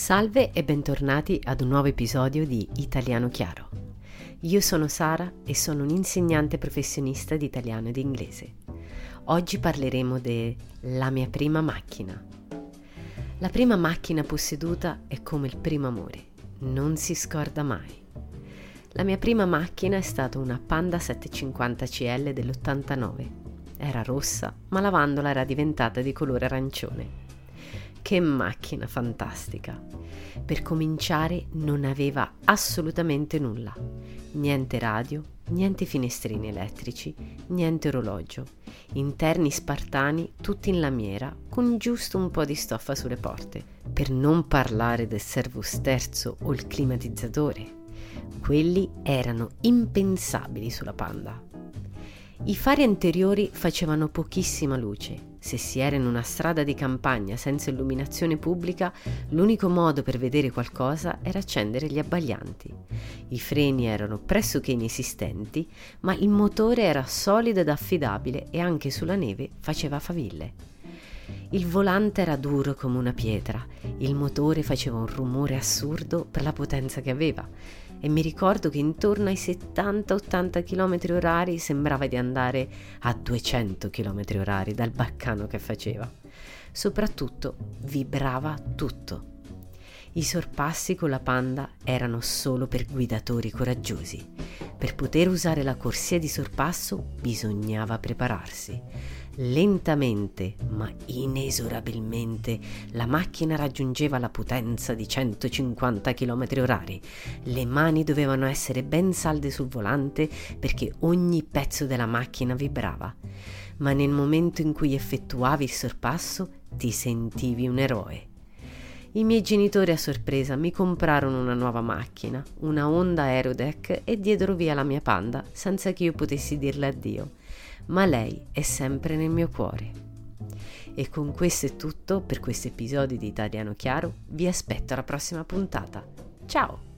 Salve e bentornati ad un nuovo episodio di Italiano Chiaro. Io sono Sara e sono un'insegnante professionista di italiano ed inglese. Oggi parleremo della mia prima macchina. La prima macchina posseduta è come il primo amore, non si scorda mai. La mia prima macchina è stata una Panda 750 CL dell'89. Era rossa, ma lavandola era diventata di colore arancione. Che macchina fantastica! Per cominciare non aveva assolutamente nulla. Niente radio, niente finestrini elettrici, niente orologio. Interni spartani tutti in lamiera con giusto un po' di stoffa sulle porte. Per non parlare del servosterzo o il climatizzatore. Quelli erano impensabili sulla Panda. I fari anteriori facevano pochissima luce se si era in una strada di campagna senza illuminazione pubblica, l'unico modo per vedere qualcosa era accendere gli abbaglianti. I freni erano pressoché inesistenti, ma il motore era solido ed affidabile e anche sulla neve faceva faville. Il volante era duro come una pietra, il motore faceva un rumore assurdo per la potenza che aveva e mi ricordo che intorno ai 70-80 km orari sembrava di andare a 200 km orari dal baccano che faceva. Soprattutto vibrava tutto. I sorpassi con la Panda erano solo per guidatori coraggiosi. Per poter usare la corsia di sorpasso bisognava prepararsi. Lentamente, ma inesorabilmente, la macchina raggiungeva la potenza di 150 km orari. Le mani dovevano essere ben salde sul volante perché ogni pezzo della macchina vibrava. Ma nel momento in cui effettuavi il sorpasso ti sentivi un eroe. I miei genitori a sorpresa mi comprarono una nuova macchina, una Honda Aerodeck e diedero via la mia Panda senza che io potessi dirle addio ma lei è sempre nel mio cuore. E con questo è tutto per questo episodio di Italiano Chiaro, vi aspetto alla prossima puntata. Ciao!